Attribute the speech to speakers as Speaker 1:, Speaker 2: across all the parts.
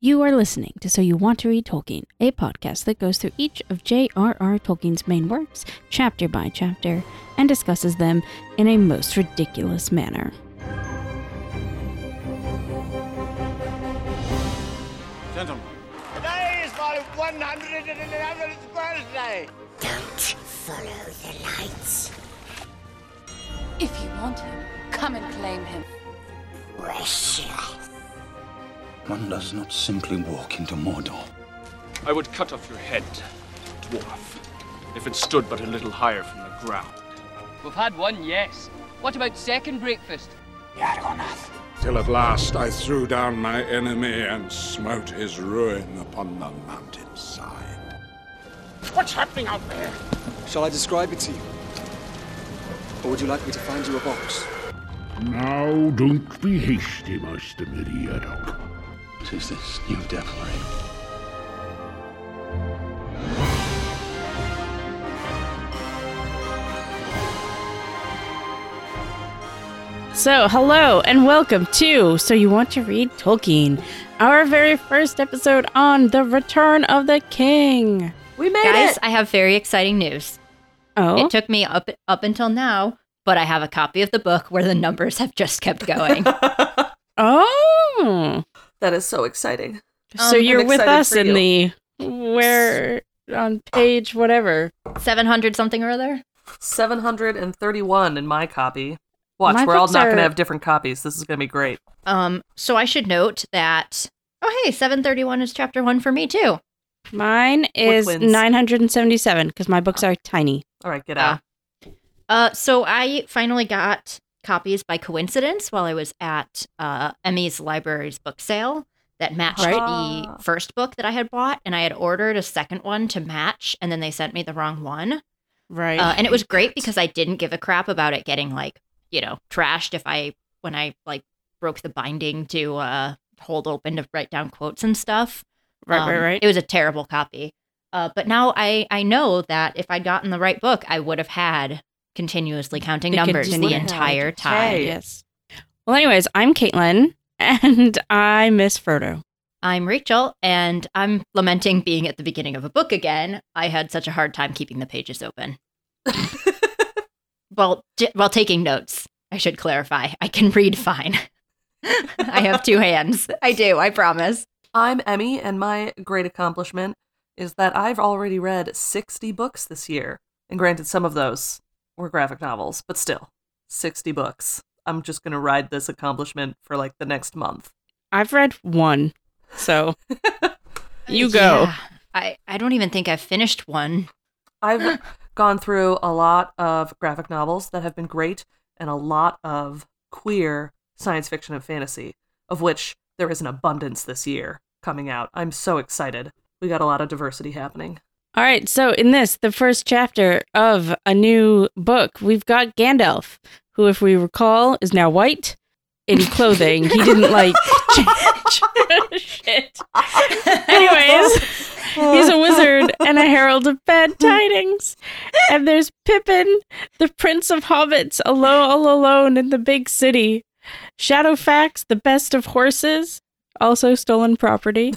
Speaker 1: You are listening to So You Want to Read Tolkien, a podcast that goes through each of J.R.R. Tolkien's main works, chapter by chapter, and discusses them in a most ridiculous manner.
Speaker 2: Gentlemen,
Speaker 3: Today is my 111th birthday.
Speaker 4: Don't follow the lights.
Speaker 5: If you want him, come and claim him.
Speaker 4: Precious.
Speaker 2: One does not simply walk into Mordor.
Speaker 6: I would cut off your head, dwarf, if it stood but a little higher from the ground.
Speaker 7: We've had one, yes. What about second breakfast?
Speaker 2: Yargonath.
Speaker 8: Till at last I threw down my enemy and smote his ruin upon the mountainside.
Speaker 2: What's happening out there?
Speaker 9: Shall I describe it to you? Or would you like me to find you a box?
Speaker 8: Now, don't be hasty, Master Meriadoc.
Speaker 2: What is this new devilry?
Speaker 1: So, hello and welcome to So You Want to Read Tolkien, our very first episode on The Return of the King.
Speaker 10: We made
Speaker 11: Guys,
Speaker 10: it.
Speaker 11: I have very exciting news.
Speaker 1: Oh,
Speaker 11: It took me up up until now, but I have a copy of the book where the numbers have just kept going.
Speaker 1: oh.
Speaker 10: That is so exciting.
Speaker 1: So
Speaker 10: Um,
Speaker 1: you're
Speaker 10: I'm
Speaker 1: with us in
Speaker 10: you.
Speaker 1: the where on page whatever.
Speaker 11: 700 something or other.
Speaker 10: 731 in my copy. Watch,
Speaker 1: My
Speaker 10: we're all
Speaker 1: books
Speaker 10: not going to have different copies. This is going to be great.
Speaker 11: Um, so I should note that oh hey, 731 is chapter 1 for me too.
Speaker 1: Mine is 977 because my books are tiny.
Speaker 10: All right, get
Speaker 11: Ah.
Speaker 10: out.
Speaker 11: Uh so I finally got copies by coincidence while I was at uh Emmy's library's book sale that matched
Speaker 10: Right.
Speaker 11: the first book that I had bought and I had ordered a second one to match and then they sent me the wrong one.
Speaker 1: Right.
Speaker 11: Uh, and it was great because I didn't give a crap about it getting like, you know, trashed if I when I like broke the binding to uh hold open to write down quotes and stuff.
Speaker 1: right,
Speaker 11: Um,
Speaker 1: right, right.
Speaker 11: It was a terrible copy. Uh, but now I I know that if I'd gotten the right book, I would have had continuously counting
Speaker 1: The
Speaker 11: numbers the entire time.
Speaker 10: Hey.
Speaker 1: yes. Well, anyways, I'm Caitlin and I miss Frodo.
Speaker 11: I'm Rachel, and I'm lamenting being at the beginning of a book again. I had such a hard time keeping the pages open. Well, j- while taking notes, I should clarify. I can read fine. I have two hands. I do, I promise.
Speaker 10: I'm Emmy, and my great accomplishment is that I've already read 60 books this year. And granted, some of those were graphic novels, but still, 60 books. I'm just going to ride this accomplishment for like the next month.
Speaker 1: I've read one. So you go.
Speaker 11: Yeah, I, I don't even think I've finished one.
Speaker 10: I've gone through a lot of graphic novels that have been great and a lot of queer science fiction and fantasy, of which there is an abundance this year coming out. I'm so excited. We got a lot of diversity happening.
Speaker 1: All right. So in this, the first chapter of a new book, we've got Gandalf, who, if we recall, is now white in clothing. he didn't like. Shit. Anyways, he's a wizard and a herald of bad tidings. And there's Pippin, the prince of hobbits, alone, all alone in the big city. Shadowfax, the best of horses, also stolen property.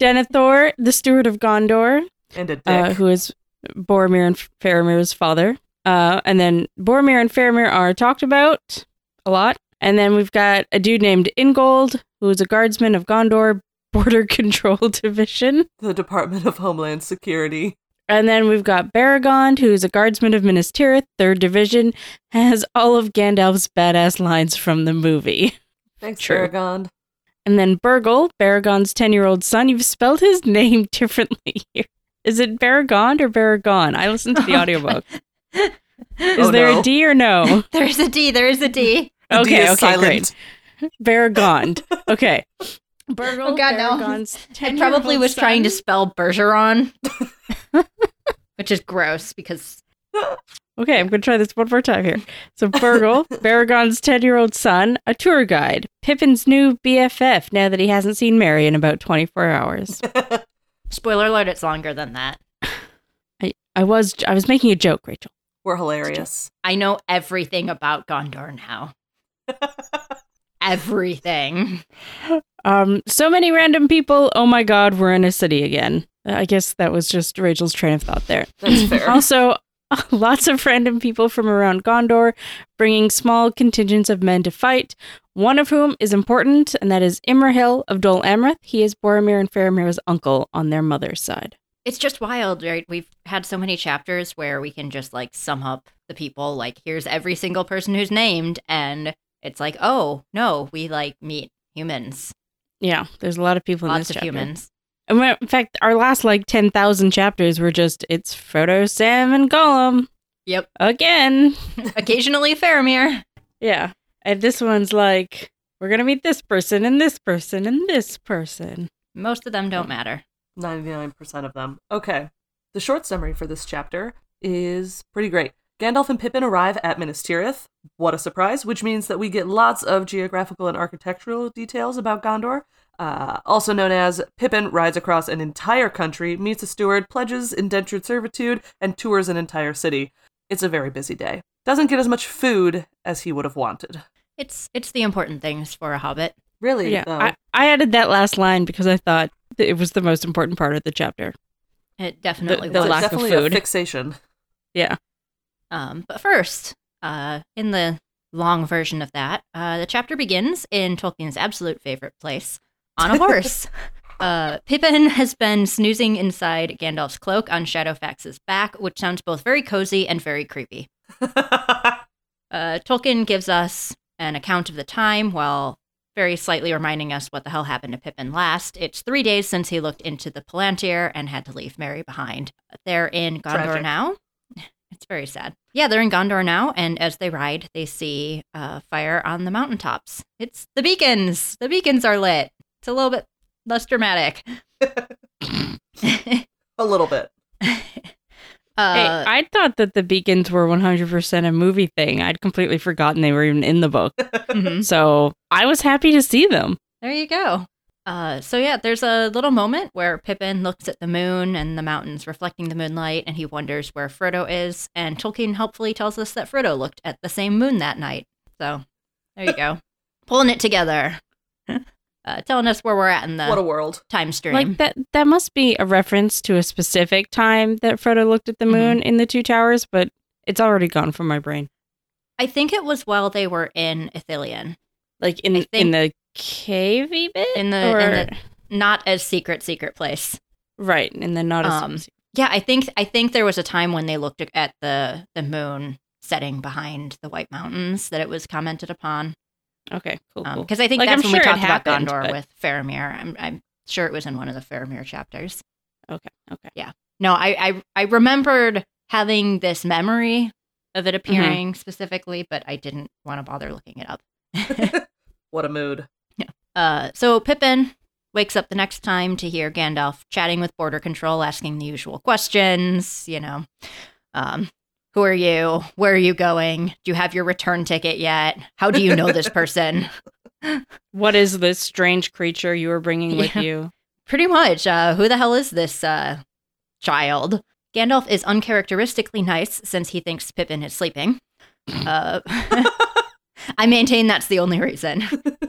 Speaker 1: Denethor, the steward of Gondor,
Speaker 10: And a dick.
Speaker 1: uh, who is Boromir and Faramir's father. Uh, and then Boromir and Faramir are talked about a lot. And then we've got a dude named Ingold, who is a guardsman of Gondor Border Control Division.
Speaker 10: the Department of Homeland Security.
Speaker 1: And then we've got Beregond, who's a guardsman of Minas Tirith, Third Division, has all of Gandalf's badass lines from the movie.
Speaker 10: Thanks,
Speaker 1: True.
Speaker 10: Aragon.
Speaker 1: And then Bergil, Beregond's 10 year old son. You've spelled his name differently here. Is it Beregond or Baragon? I listened to the oh audiobook. Is
Speaker 10: Oh,
Speaker 1: there
Speaker 10: no.
Speaker 1: a D or no?
Speaker 11: There is a D, there is a D.
Speaker 10: The D
Speaker 1: Okay,
Speaker 10: is
Speaker 1: okay,
Speaker 10: silent.
Speaker 1: great. Beregond. Okay. Bergil,
Speaker 11: Oh, God, no.
Speaker 1: Beregond's
Speaker 11: I probably was trying to spell Bergeron, which is gross because
Speaker 1: Okay, I'm going to try this one more time here. So, Bergil, Beregond's 10 year old son, a tour guide, Pippin's new BFF now that he hasn't seen Merry in about 24 hours.
Speaker 11: Spoiler alert, it's longer than that.
Speaker 1: I, I was I was making a joke, Rachel.
Speaker 10: We're hilarious.
Speaker 11: I know everything about Gondor now. everything.
Speaker 1: Um, so many random people. Oh my god, we're in a city again. I guess that was just Rachel's train of thought there.
Speaker 10: That's fair.
Speaker 1: also, lots of random people from around Gondor bringing small contingents of men to fight, one of whom is important, and that is Imrahil of Dol Amroth. He is Boromir and Faramir's uncle on their mother's side.
Speaker 11: It's just wild, right? We've had so many chapters where we can just like sum up the people, like, here's every single person who's named, and it's like, oh, no, we like meet humans.
Speaker 1: Yeah, there's a lot of people in
Speaker 11: Lots
Speaker 1: this
Speaker 11: of
Speaker 1: chapter.
Speaker 11: humans.
Speaker 1: And in fact, our last like 10,000 chapters were just, it's Frodo, Sam, and Gollum.
Speaker 11: Yep.
Speaker 1: Again.
Speaker 11: Occasionally Faramir.
Speaker 1: Yeah. And this one's like, we're going to meet this person, and this person, and this person.
Speaker 11: Most of them don't matter.
Speaker 10: 99% of them. Okay. The short summary for this chapter is pretty great. Gandalf and Pippin arrive at Minas Tirith. What a surprise, which means that we get lots of geographical and architectural details about Gondor. Uh, also known as Pippin rides across an entire country, meets a steward, pledges indentured servitude, and tours an entire city. It's a very busy day. Doesn't get as much food as he would have wanted.
Speaker 11: It's it's the important things for a hobbit.
Speaker 10: Really,
Speaker 1: Yeah.
Speaker 10: though.
Speaker 1: I, I added that last line because I thought that it was the most important part of the chapter.
Speaker 11: It definitely
Speaker 1: the
Speaker 11: was.
Speaker 1: lack of
Speaker 10: definitely
Speaker 1: food.
Speaker 10: a fixation.
Speaker 1: Yeah.
Speaker 11: Um, but first, uh, in the long version of that, uh, the chapter begins in Tolkien's absolute favorite place, on a horse. uh, Pippin has been snoozing inside Gandalf's cloak on Shadowfax's back, which sounds both very cozy and very creepy. Uh, Tolkien gives us an account of the time while very slightly reminding us what the hell happened to Pippin last. It's three days since he looked into the Palantir and had to leave Merry behind. They're in Gondor
Speaker 10: Tragic.
Speaker 11: now. It's very sad. Yeah, they're in Gondor now, and as they ride, they see uh, fire on the mountaintops. It's the beacons. The beacons are lit. It's a little bit less dramatic.
Speaker 10: a little bit.
Speaker 11: Uh,
Speaker 1: hey, I thought that the beacons were 100% a movie thing. I'd completely forgotten they were even in the book.
Speaker 11: mhm.
Speaker 1: So I was happy to see them.
Speaker 11: There you go. Uh, so yeah, there's a little moment where Pippin looks at the moon and the mountains reflecting the moonlight, and he wonders where Frodo is. And Tolkien helpfully tells us that Frodo looked at the same moon that night. So there you go, pulling it together, uh, telling us where we're at in the
Speaker 10: what a world.
Speaker 11: time stream.
Speaker 1: Like that that must be a reference to a specific time that Frodo looked at the
Speaker 11: Mhm.
Speaker 1: moon in the Two Towers, but it's already gone from my brain.
Speaker 11: I think it was while they were in Ithilien,
Speaker 1: Like in
Speaker 11: I
Speaker 1: in the cavey bit
Speaker 11: in the,
Speaker 1: or
Speaker 11: in the not as secret secret place.
Speaker 1: right, in the not as
Speaker 11: Um, Yeah, I think I think there was a time when they looked at the the moon setting behind the White Mountains that it was commented upon.
Speaker 1: Okay, cool. cool.
Speaker 11: Because I think
Speaker 1: Like,
Speaker 11: that's
Speaker 1: I'm
Speaker 11: when we
Speaker 1: sure it
Speaker 11: talked about Gondor
Speaker 1: but-
Speaker 11: with Faramir. I'm I'm sure it was in one of the Faramir chapters.
Speaker 1: okay, okay. Yeah.
Speaker 11: No, I I, I remembered having this memory of
Speaker 1: Mm-hmm.
Speaker 11: it appearing specifically, but I didn't want to bother looking it up.
Speaker 10: What a mood. Yeah.
Speaker 11: Uh, so Pippin wakes up the next time to hear Gandalf chatting with Border Control, asking the usual questions. You know, um, who are you? Where are you going? Do you have your return ticket yet? How do you know this person?
Speaker 1: What is this strange creature you are bringing with
Speaker 11: Yeah.
Speaker 1: you?
Speaker 11: Pretty much. Uh, who the hell is this uh, child? Gandalf is uncharacteristically nice since he thinks Pippin is sleeping. Uh, I maintain that's the only reason.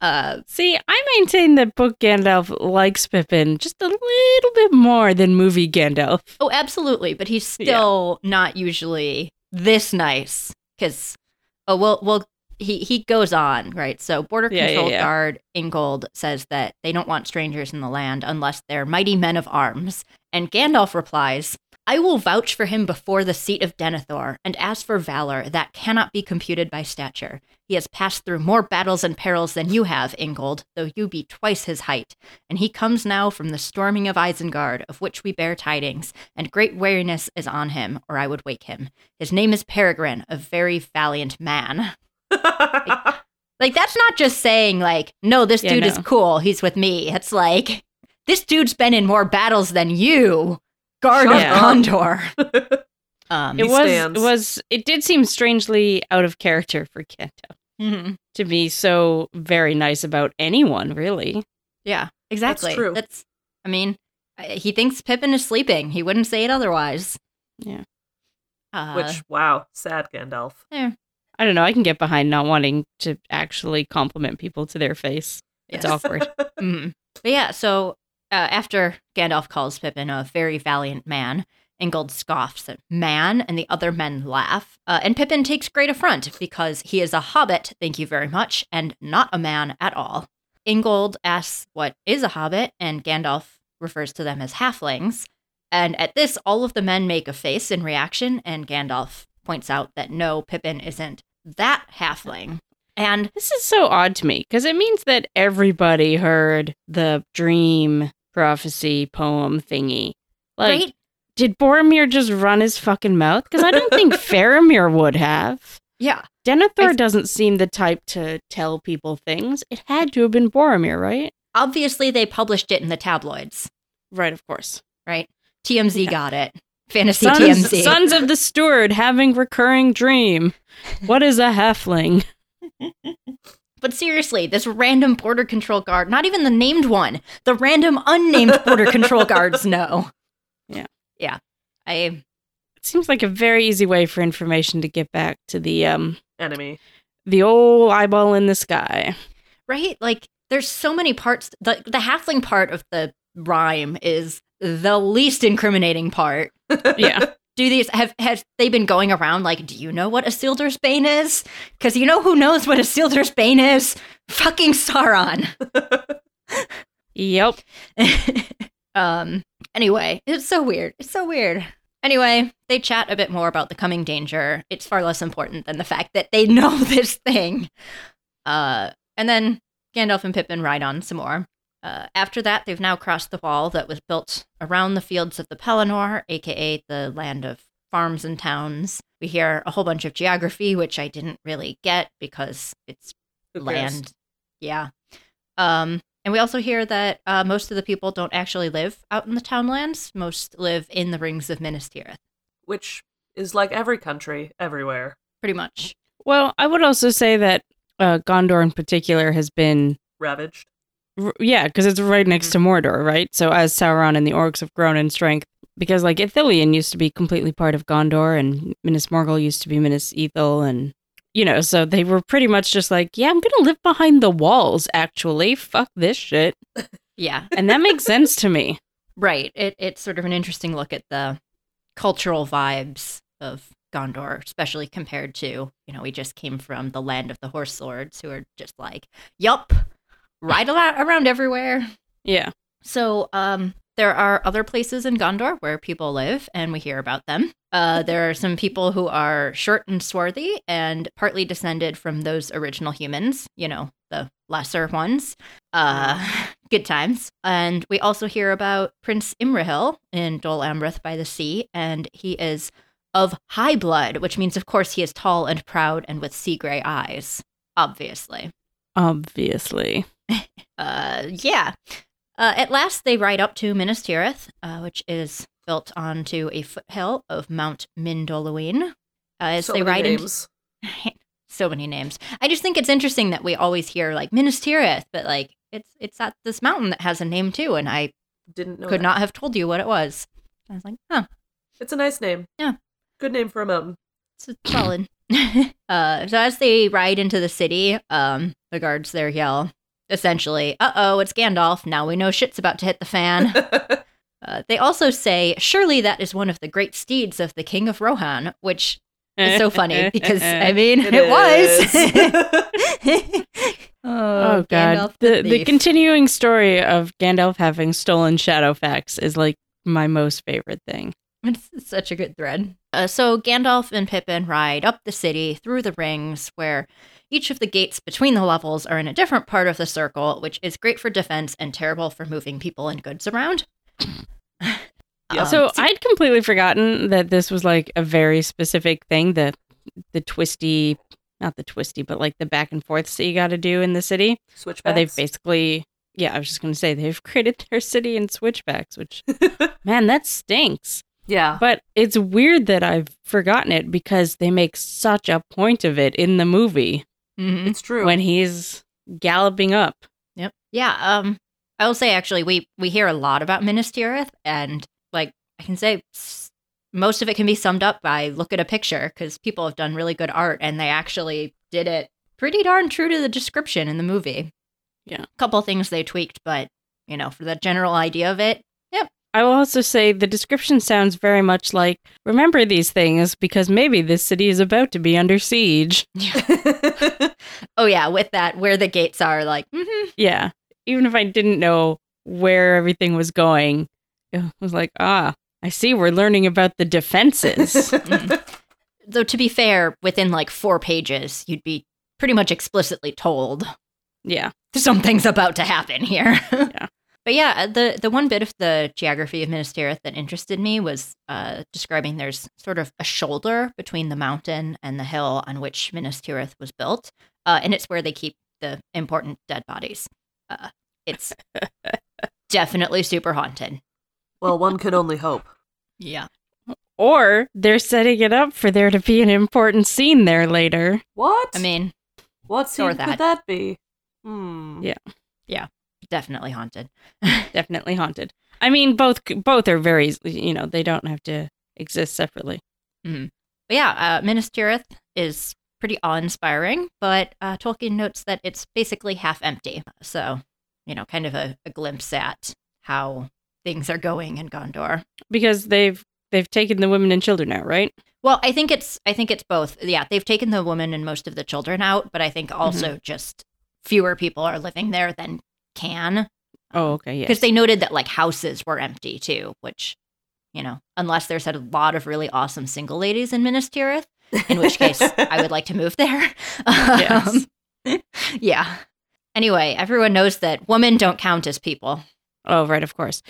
Speaker 11: Uh,
Speaker 1: See, I maintain that book Gandalf likes Pippin just a little bit more than movie Gandalf.
Speaker 11: Oh, absolutely, but he's still not usually this nice because oh well well he he goes on right. So border
Speaker 1: Yeah, yeah,
Speaker 11: control
Speaker 1: yeah.
Speaker 11: guard Ingold says that they don't want strangers in the land unless they're mighty men of arms, and Gandalf replies. I will vouch for him before the seat of Denethor, and as for valor, that cannot be computed by stature. He has passed through more battles and perils than you have, Ingold, though you be twice his height. And he comes now from the storming of Isengard, of which we bear tidings, and great weariness is on him, or I would wake him. His name is Peregrine, a very valiant man. Like, that's not just saying, like, no, this
Speaker 1: Yeah,
Speaker 11: dude is cool, he's with me. It's like, this dude's been in more battles than you, guard of
Speaker 1: Shut up.
Speaker 11: Gondor. um,
Speaker 1: It was
Speaker 10: stands.
Speaker 1: it was it did seem strangely out of character for Gandalf
Speaker 11: mhm.
Speaker 1: to be so very nice about anyone, really.
Speaker 11: Yeah, exactly.
Speaker 10: true.
Speaker 11: That's, I mean, he thinks Pippin is sleeping. He wouldn't say it otherwise.
Speaker 1: Yeah.
Speaker 11: Uh,
Speaker 10: Which, wow, sad Gandalf.
Speaker 11: eh,
Speaker 1: I don't know. I can get behind not wanting to actually compliment people to their face. It's
Speaker 11: Yes.
Speaker 1: awkward.
Speaker 11: Mhm. But yeah, so uh, after Gandalf calls Pippin a very valiant man, Ingold scoffs at man, and the other men laugh. Uh, and Pippin takes great affront because he is a hobbit, thank you very much, and not a man at all. Ingold asks what is a hobbit, and Gandalf refers to them as halflings. And at this, all of the men make a face in reaction, and Gandalf points out that no, Pippin isn't that halfling. And
Speaker 1: This is so odd to me because it means that everybody heard the dream prophecy poem thingy. Like,
Speaker 11: right?
Speaker 1: did Boromir just run his fucking mouth? Because I don't think Faramir would have.
Speaker 11: Yeah.
Speaker 1: Denethor
Speaker 11: I-
Speaker 1: doesn't seem the type to tell people things. It had to have been Boromir, right?
Speaker 11: Obviously, they published it in the tabloids,
Speaker 1: Right, of course.
Speaker 11: right? TMZ got it. Fantasy
Speaker 1: Sons,
Speaker 11: TMZ.
Speaker 1: Sons of the Steward having recurring dream. What is a halfling?
Speaker 11: But seriously, this random border control guard, not even the named one, the random unnamed border control guards know.
Speaker 1: Yeah.
Speaker 11: Yeah. I
Speaker 1: It seems like a very easy way for information to get back to the um
Speaker 10: Enemy.
Speaker 1: the old eyeball in the sky.
Speaker 11: right? Like there's so many parts the the halfling part of the rhyme is the least incriminating part.
Speaker 1: Yeah.
Speaker 11: Do these have have they been going around like, do you know what Isildur's Bane is? Because you know who knows what Isildur's Bane is? Fucking Sauron.
Speaker 1: Yep.
Speaker 11: um anyway it's so weird it's so weird anyway they chat a bit more about the coming danger it's far less important than the fact that they know this thing uh and then gandalf and pippin ride on some more uh, after that they've now crossed the wall that was built around the fields of the pelennor aka the land of farms and towns we hear a whole bunch of geography which i didn't really get because it's
Speaker 10: Who cares?
Speaker 11: land. Yeah. Um, and we also hear that uh, most of the people don't actually live out in the townlands. Most live in the rings of Minas Tirith,
Speaker 10: Which is like every country, everywhere.
Speaker 11: pretty much.
Speaker 1: Well, I would also say that uh, Gondor in particular has been
Speaker 10: Ravaged.
Speaker 1: Yeah, because it's right next to mm-hmm. Mordor, right? So as Sauron and the orcs have grown in strength, because like Ithilien used to be completely part of Gondor, and Minas Morgul used to be Minas Ithil, and you know, so they were pretty much just like, yeah, I'm gonna live behind the walls. Actually, fuck this shit,
Speaker 11: Yeah.
Speaker 1: and that makes sense to me.
Speaker 11: Right. It, it's sort of an interesting look at the cultural vibes of Gondor, especially compared to, you know, we just came from the land of the horse lords who are just like, yup, ride a lot around everywhere.
Speaker 1: Yeah,
Speaker 11: So, um, there are other places in Gondor where people live, and we hear about them. Uh, there are some people who are short and swarthy and partly descended from those original humans, you know, the lesser ones. Uh, good times. And we also hear about Prince Imrahil in Dol Amroth by the sea, and he is of high blood, which means, of course, he is tall and proud and with sea gray eyes, obviously.
Speaker 1: obviously.
Speaker 11: Uh, yeah. Uh, at last, they ride up to Minas Tirith, uh, which is built onto a foothill of Mount Mindolluin. Uh, as
Speaker 10: so
Speaker 11: they
Speaker 10: many
Speaker 11: ride into
Speaker 10: names.
Speaker 11: so many names. I just think it's interesting that we always hear like Minas Tirith, but like it's it's at this mountain that has a name too, and I
Speaker 10: Didn't know
Speaker 11: could
Speaker 10: that.
Speaker 11: not have told you what it was. I was like, huh,
Speaker 10: It's a nice name.
Speaker 11: Yeah.
Speaker 10: Good name for a mountain.
Speaker 11: it's solid. uh, so as they ride into the city, um, the guards there yell, essentially, "Uh oh, it's Gandalf! Now we know shit's about to hit the fan." Uh, they also say, surely that is one of the great steeds of the King of Rohan, which is so funny because, I mean,
Speaker 10: It
Speaker 11: it, was.
Speaker 1: Oh, god,
Speaker 11: Gandalf
Speaker 1: the the continuing story of Gandalf having stolen Shadowfax is like my most favorite thing.
Speaker 11: It's such a good thread. Uh, so Gandalf and Pippin ride up the city through the rings, where each of the gates between the levels are in a different part of the circle, which is great for defense and terrible for moving people and goods around. Um,
Speaker 1: so I'd completely forgotten that this was like a very specific thing the the twisty not the twisty but like the back and forths that you got to do in the city. Uh,
Speaker 10: Switchbacks.
Speaker 1: they've basically yeah, I was just going to say they've created their city in switchbacks, which man, that stinks.
Speaker 10: yeah.
Speaker 1: But it's weird that I've forgotten it because they make such a point of it in the movie
Speaker 11: mhm.
Speaker 10: It's true.
Speaker 1: when he's galloping up.
Speaker 11: Yep. Yeah. Um, I will say actually, we we hear a lot about Minas Tirith, and like I can say, most of it can be summed up by look at a picture because people have done really good art and they actually did it pretty darn true to the description in the movie.
Speaker 1: Yeah.
Speaker 11: A couple things they tweaked, but you know, for the general idea of it.
Speaker 1: I will also say the description sounds very much like remember these things because maybe this city is about to be under siege.
Speaker 11: oh yeah, with that where the gates are, like, mm-hmm.
Speaker 1: Yeah. Even if I didn't know where everything was going, it was like, ah, I see we're learning about the defenses.
Speaker 11: though to be fair, within like four pages, you'd be pretty much explicitly told
Speaker 1: yeah.
Speaker 11: something's about to happen here.
Speaker 1: Yeah.
Speaker 11: But yeah, uh, the the one bit of the geography of Minas Tirith that interested me was uh, describing there's sort of a shoulder between the mountain and the hill on which Minas Tirith was built, uh, and it's where they keep the important dead bodies. Uh, it's definitely super haunted.
Speaker 10: Well, one could only hope.
Speaker 11: Yeah.
Speaker 1: Or they're setting it up for there to be an important scene there later.
Speaker 10: What?
Speaker 11: I mean,
Speaker 10: what
Speaker 11: so
Speaker 10: scene
Speaker 11: that.
Speaker 10: could that be? Hmm.
Speaker 1: Yeah.
Speaker 11: Yeah. Definitely haunted.
Speaker 1: Definitely haunted. I mean, both both are very, you know, they don't have to exist separately.
Speaker 11: Mm-hmm. But yeah, uh, Minas Tirith is pretty awe-inspiring, but uh, Tolkien notes that it's basically half empty. So, you know, kind of a, a glimpse at how things are going in Gondor.
Speaker 1: Because they've they've taken the women and children out, right?
Speaker 11: Well, I think it's I think it's both. Yeah, they've taken the women and most of the children out, but I think also
Speaker 1: Mm-hmm.
Speaker 11: just fewer people are living there than can.
Speaker 1: Oh, okay, yeah.
Speaker 11: Because they noted that like houses were empty too, which, you know, unless there's a lot of really awesome single ladies in Minas Tirith, in which case I would like to move there.
Speaker 1: Yes.
Speaker 11: Um, yeah. Anyway, everyone knows that women don't count as people.
Speaker 1: Oh, right, of course.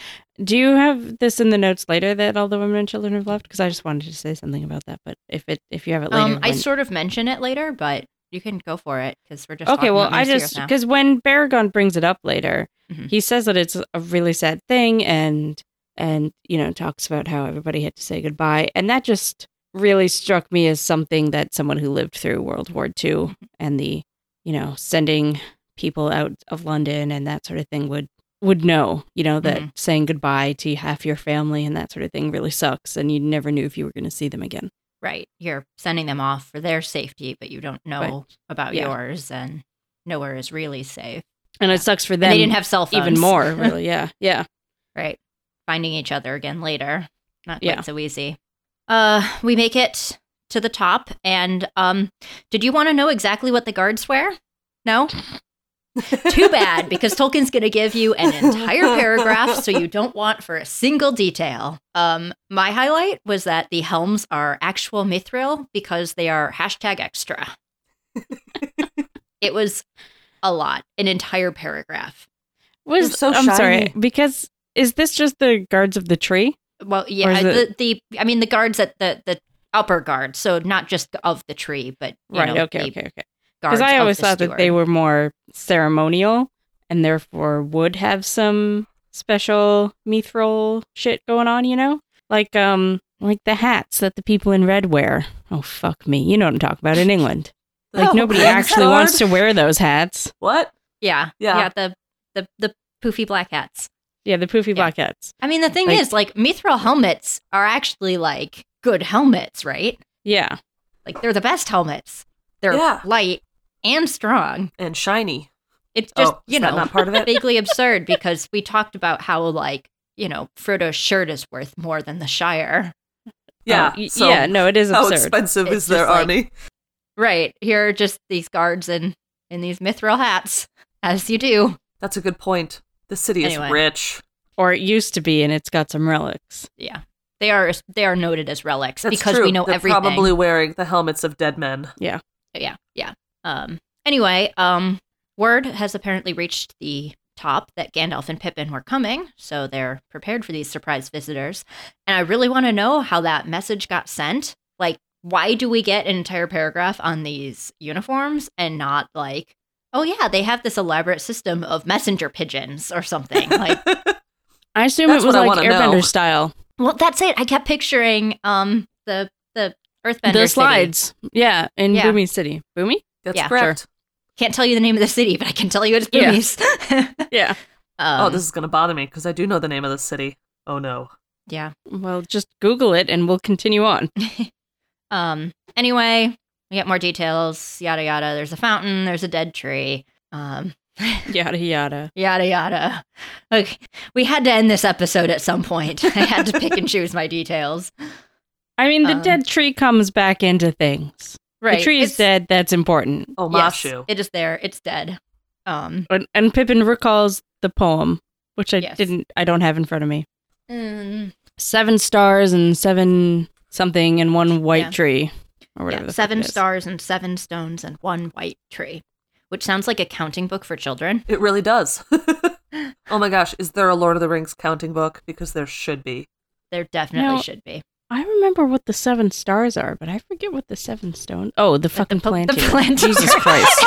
Speaker 1: Do you have this in the notes later that all the women and children have left? Because I just wanted to say something about that. But if it if you have it later,
Speaker 11: Um, I
Speaker 1: when-
Speaker 11: sort of mention it later, but you can go for it because we're just
Speaker 1: okay. Well, I just because when Baragon brings it up later,
Speaker 11: Mhm.
Speaker 1: he says that it's a really sad thing, and and you know talks about how everybody had to say goodbye, and that just really struck me as something that someone who lived through World War II
Speaker 11: Mm-hmm.
Speaker 1: and the you know sending people out of London and that sort of thing would would know you know that
Speaker 11: Mhm.
Speaker 1: saying goodbye to half your family and that sort of thing really sucks and you never knew if you were going to see them again
Speaker 11: right, you're sending them off for their safety, but you don't know
Speaker 1: Right.
Speaker 11: about
Speaker 1: Yeah.
Speaker 11: yours, and nowhere is really safe.
Speaker 1: and it sucks for
Speaker 11: And
Speaker 1: them
Speaker 11: they didn't have cell phones.
Speaker 1: even more really yeah yeah
Speaker 11: right? Finding each other again later, not quite
Speaker 1: Yeah.
Speaker 11: so easy. Uh, we make it to the top, and um, did you want to know exactly what the guards wear? No. Too bad, because Tolkien's going to give you an entire paragraph, so you don't want for a single detail. Um, my highlight was that the helms are actual mithril because they are hashtag extra. it was a lot, an entire paragraph.
Speaker 1: was
Speaker 10: They're so
Speaker 1: i'm sorry because is this just the guards of the tree
Speaker 11: Well, yeah,
Speaker 1: is it-
Speaker 11: the, the I mean the guards at the the upper guard, so not just of the tree, but you
Speaker 1: right
Speaker 11: know,
Speaker 1: okay
Speaker 11: the
Speaker 1: okay okay
Speaker 11: guards
Speaker 1: because i
Speaker 11: of
Speaker 1: always
Speaker 11: the
Speaker 1: thought that they were more ceremonial and therefore would have some special mithril shit going on you know like um like the hats that the people in red wear oh fuck me you know what i'm talking about in england like
Speaker 10: Oh,
Speaker 1: nobody
Speaker 10: Kingsguard?
Speaker 1: actually wants to wear those hats
Speaker 10: What?
Speaker 11: Yeah,
Speaker 10: Yeah.
Speaker 11: yeah, the the the poofy black hats.
Speaker 1: yeah the poofy black hats
Speaker 11: I mean, the thing
Speaker 1: Like-
Speaker 11: is, like mithril helmets are actually like good helmets, right?
Speaker 1: yeah
Speaker 11: Like they're the best helmets. They're
Speaker 10: Yeah.
Speaker 11: light and strong.
Speaker 10: And shiny.
Speaker 11: It's just
Speaker 10: Oh,
Speaker 11: you know
Speaker 10: not part of it?
Speaker 11: vaguely absurd because we talked about how like you know Frodo's shirt is worth more than the Shire.
Speaker 10: Yeah.
Speaker 1: Oh,
Speaker 10: so
Speaker 1: yeah no it is
Speaker 10: How expensive
Speaker 11: It's
Speaker 10: is their
Speaker 11: just like-
Speaker 10: army?
Speaker 11: Right. Here are just these guards in in these mithril hats, as you do.
Speaker 10: That's a good point. The city
Speaker 11: Anyway.
Speaker 10: is rich.
Speaker 1: or it used to be and it's got some relics
Speaker 11: Yeah. They are they are noted as relics
Speaker 10: That's
Speaker 11: because
Speaker 10: true.
Speaker 11: we know
Speaker 10: They're
Speaker 11: everything.
Speaker 10: probably wearing the helmets of dead men.
Speaker 11: Yeah, yeah, yeah. Um anyway, um word has apparently reached the top that Gandalf and Pippin were coming, so they're prepared for these surprise visitors. And I really want to know how that message got sent. Like why do we get an entire paragraph on these uniforms and not like oh yeah, they have this elaborate system of messenger pigeons or something. Like
Speaker 1: i assume it was like
Speaker 10: wanna
Speaker 1: airbender
Speaker 10: know.
Speaker 1: style
Speaker 11: Well, that's it. I kept picturing um the the Earthbender
Speaker 1: the
Speaker 11: city.
Speaker 1: slides yeah in
Speaker 11: Yeah.
Speaker 1: boomy city boomy
Speaker 10: That's
Speaker 11: Yeah,
Speaker 10: correct.
Speaker 11: Can't tell you the name of the city, but I can tell you it's
Speaker 1: Yeah. Yeah
Speaker 11: um,
Speaker 10: oh, this is going to bother me because I do know the name of the city. Oh no.
Speaker 11: Yeah.
Speaker 1: Well, just Google it and we'll continue on.
Speaker 11: Um. Anyway, we get more details. Yada yada. There's a fountain. There's a dead tree. Um.
Speaker 1: Yada yada.
Speaker 11: Yada yada. Okay, we had to end this episode at some point. I had to pick and choose my details.
Speaker 1: I mean, the
Speaker 11: Um,
Speaker 1: dead tree comes back into things.
Speaker 11: Right.
Speaker 1: The tree is
Speaker 11: it's-
Speaker 1: dead. That's important.
Speaker 10: Oh,
Speaker 11: Yes,
Speaker 10: Mashu.
Speaker 11: it is there. It's dead. Um.
Speaker 1: And, and Pippin recalls the poem, which I
Speaker 11: Yes.
Speaker 1: didn't. I don't have in front of me.
Speaker 11: mm,
Speaker 1: Seven stars and seven something and one white
Speaker 11: Yeah.
Speaker 1: tree, or whatever.
Speaker 11: yeah,
Speaker 1: the fuck
Speaker 11: seven
Speaker 1: it is.
Speaker 11: stars and seven stones and one white tree, which sounds like a counting book for children.
Speaker 10: It really does. oh my gosh, is there a Lord of the Rings counting book? Because there should be.
Speaker 11: There definitely
Speaker 1: No.
Speaker 11: should be.
Speaker 1: I remember what the seven stars are, but I forget what the seven stones. Oh, the fucking
Speaker 11: po- the
Speaker 1: plant. Jesus Christ.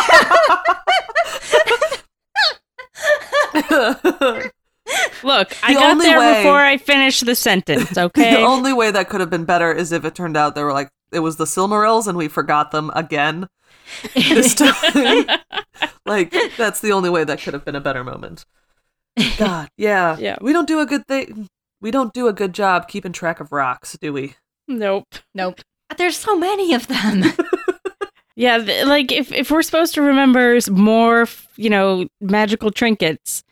Speaker 1: Look, I got
Speaker 10: only
Speaker 1: there
Speaker 10: way-
Speaker 1: before I finished the sentence. Okay.
Speaker 10: The only way that could have been better is if it turned out they were like it was the Silmarils and we forgot them again this time. like that's the only way that could have been a better moment. God, yeah.
Speaker 1: Yeah.
Speaker 10: We don't do a good thing. We don't do a good job keeping track of rocks, do we?
Speaker 1: nope.
Speaker 11: Nope. There's so many of them.
Speaker 1: Yeah, th- like if if we're supposed to remember more, f- you know, magical trinkets,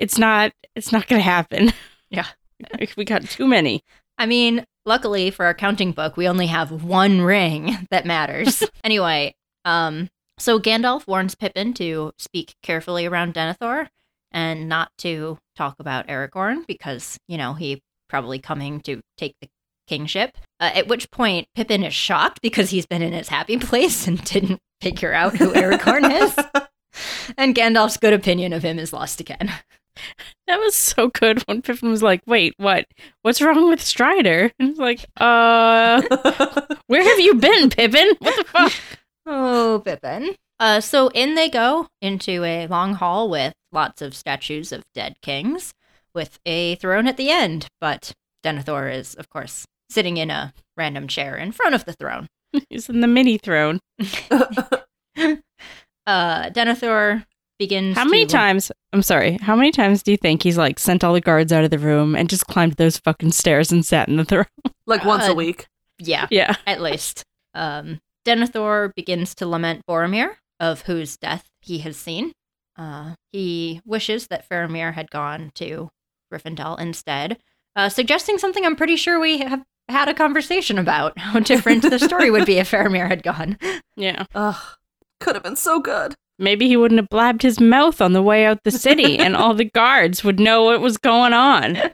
Speaker 1: it's not it's not going to happen.
Speaker 11: Yeah.
Speaker 1: we got too many.
Speaker 11: I mean, luckily for our counting book, we only have one ring that matters. anyway, um, so Gandalf warns Pippin to speak carefully around Denethor and not to talk about Aragorn because, you know, he probably coming to take the kingship. Uh, at which point, Pippin is shocked because he's been in his happy place and didn't figure out who Aragorn is. And Gandalf's good opinion of him is lost again.
Speaker 1: That was so good when Pippin was like, "Wait, what? What's wrong with Strider?" And he's like, "Uh, where have you been, Pippin? What the fuck?"
Speaker 11: Oh, Pippin. Uh, so in they go into a long hall with lots of statues of dead kings, with a throne at the end. But Denethor is, of course, sitting in a random chair in front of the throne.
Speaker 1: He's in the mini throne.
Speaker 11: Uh, Denethor begins.
Speaker 1: How many
Speaker 11: to-
Speaker 1: times? I'm sorry. How many times do you think he's like sent all the guards out of the room and just climbed those fucking stairs and sat in the throne?
Speaker 10: Like once a
Speaker 11: Uh,
Speaker 10: week.
Speaker 11: Yeah,
Speaker 1: Yeah.
Speaker 11: at least. Um, Denethor begins to lament Boromir, of whose death he has seen. Uh, he wishes that Faramir had gone to Gryffindor instead, uh, suggesting something I'm pretty sure we have had a conversation about how different the story would be if Faramir had gone.
Speaker 1: Yeah.
Speaker 10: Ugh. Could have been so good.
Speaker 1: Maybe he wouldn't have blabbed his mouth on the way out the city and all the guards would know what was going on.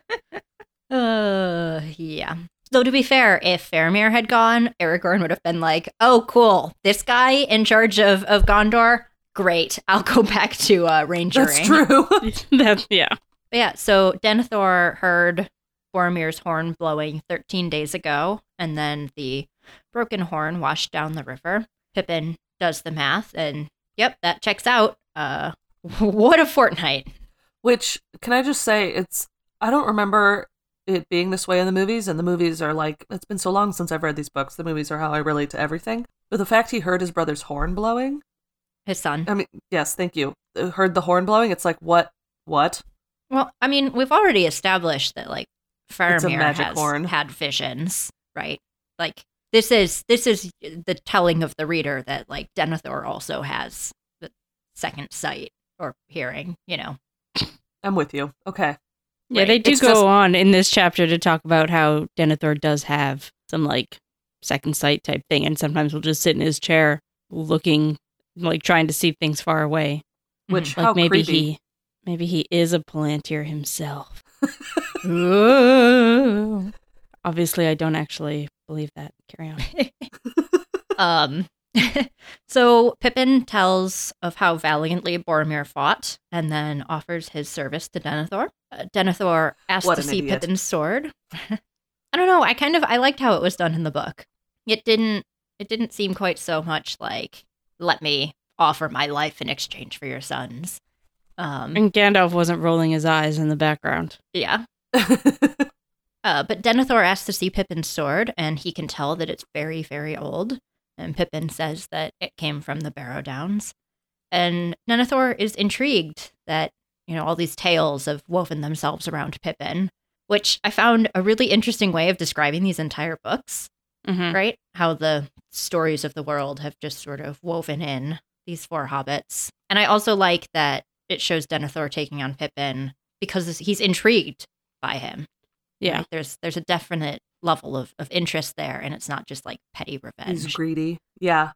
Speaker 11: Uh, yeah. Though to be fair, if Faramir had gone, Aragorn would have been like, "Oh, cool, this guy in charge of of Gondor, great. I'll go back to uh, rangering."
Speaker 10: That's true.
Speaker 1: that, yeah.
Speaker 11: But yeah, so Denethor heard Boromir's horn blowing 13 days ago, and then the broken horn washed down the river. Pippin does the math, and yep, that checks out. Uh, what a fortnight.
Speaker 10: Which can I just say it's I don't remember it being this way in the movies, and the movies are like it's been so long since I've read these books. The movies are how I relate to everything. But the fact he heard his brother's horn blowing,
Speaker 11: His son.
Speaker 10: I mean, yes, thank you. Uh, Heard the horn blowing. It's like what? What?
Speaker 11: Well, I mean, we've already established that like
Speaker 10: It's
Speaker 11: Faramir
Speaker 10: magic
Speaker 11: has
Speaker 10: horn.
Speaker 11: had visions, right? Like this is this is the telling of the reader that like Denethor also has the second sight or hearing, you know.
Speaker 10: I'm with you. Okay.
Speaker 1: Yeah, they do
Speaker 10: It's
Speaker 1: go
Speaker 10: just-
Speaker 1: on in this chapter to talk about how Denethor does have some like second sight type thing, and sometimes will just sit in his chair looking, like trying to see things far away.
Speaker 10: Which
Speaker 1: Like
Speaker 10: how
Speaker 1: maybe
Speaker 10: creepy.
Speaker 1: he, maybe he is a Palantir himself. Obviously, I don't actually believe that. Carry on.
Speaker 11: Um so Pippin tells of how valiantly Boromir fought and then offers his service to Denethor. Uh, Denethor asks to see
Speaker 10: idiot.
Speaker 11: Pippin's sword. I don't know, I kind of I liked how it was done in the book. It didn't it didn't seem quite so much like let me offer my life in exchange for your sons. Um
Speaker 1: And Gandalf wasn't rolling his eyes in the background.
Speaker 11: yeah. Uh, but Denethor asks to see Pippin's sword, and he can tell that it's very, very old. And Pippin says that it came from the Barrow Downs. And Denethor is intrigued that, you know, all these tales have woven themselves around Pippin. which I found a really interesting way of describing these entire books,
Speaker 1: Mhm.
Speaker 11: right? How the stories of the world have just sort of woven in these four hobbits. And I also like that it shows Denethor taking on Pippin because he's intrigued by him.
Speaker 1: Yeah.
Speaker 11: right? There's there's a definite level of, of interest there, and it's not just like petty revenge.
Speaker 10: He's greedy. Yeah.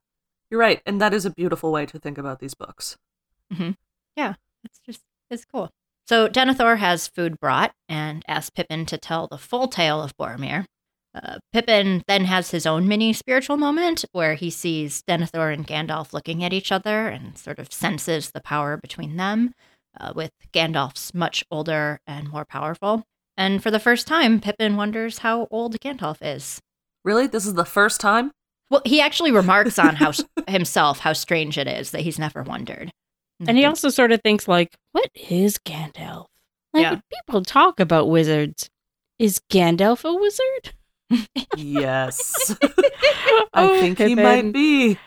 Speaker 10: You're right. And that is a beautiful way to think about these books.
Speaker 11: Mm-hmm. Yeah, it's just it's cool. So Denethor has food brought and asks Pippin to tell the full tale of Boromir. Uh, Pippin then has his own mini spiritual moment where he sees Denethor and Gandalf looking at each other and sort of senses the power between them, uh, with Gandalf's much older and more powerful. And for the first time, Pippin wonders how old Gandalf is.
Speaker 10: Really? This is the first time?
Speaker 11: Well, he actually remarks on how himself how strange it is that he's never wondered.
Speaker 1: And he also sort of thinks like, what is Gandalf? Like
Speaker 11: Yeah.
Speaker 1: people talk about wizards. Is Gandalf a wizard?
Speaker 10: Yes. I think he might be.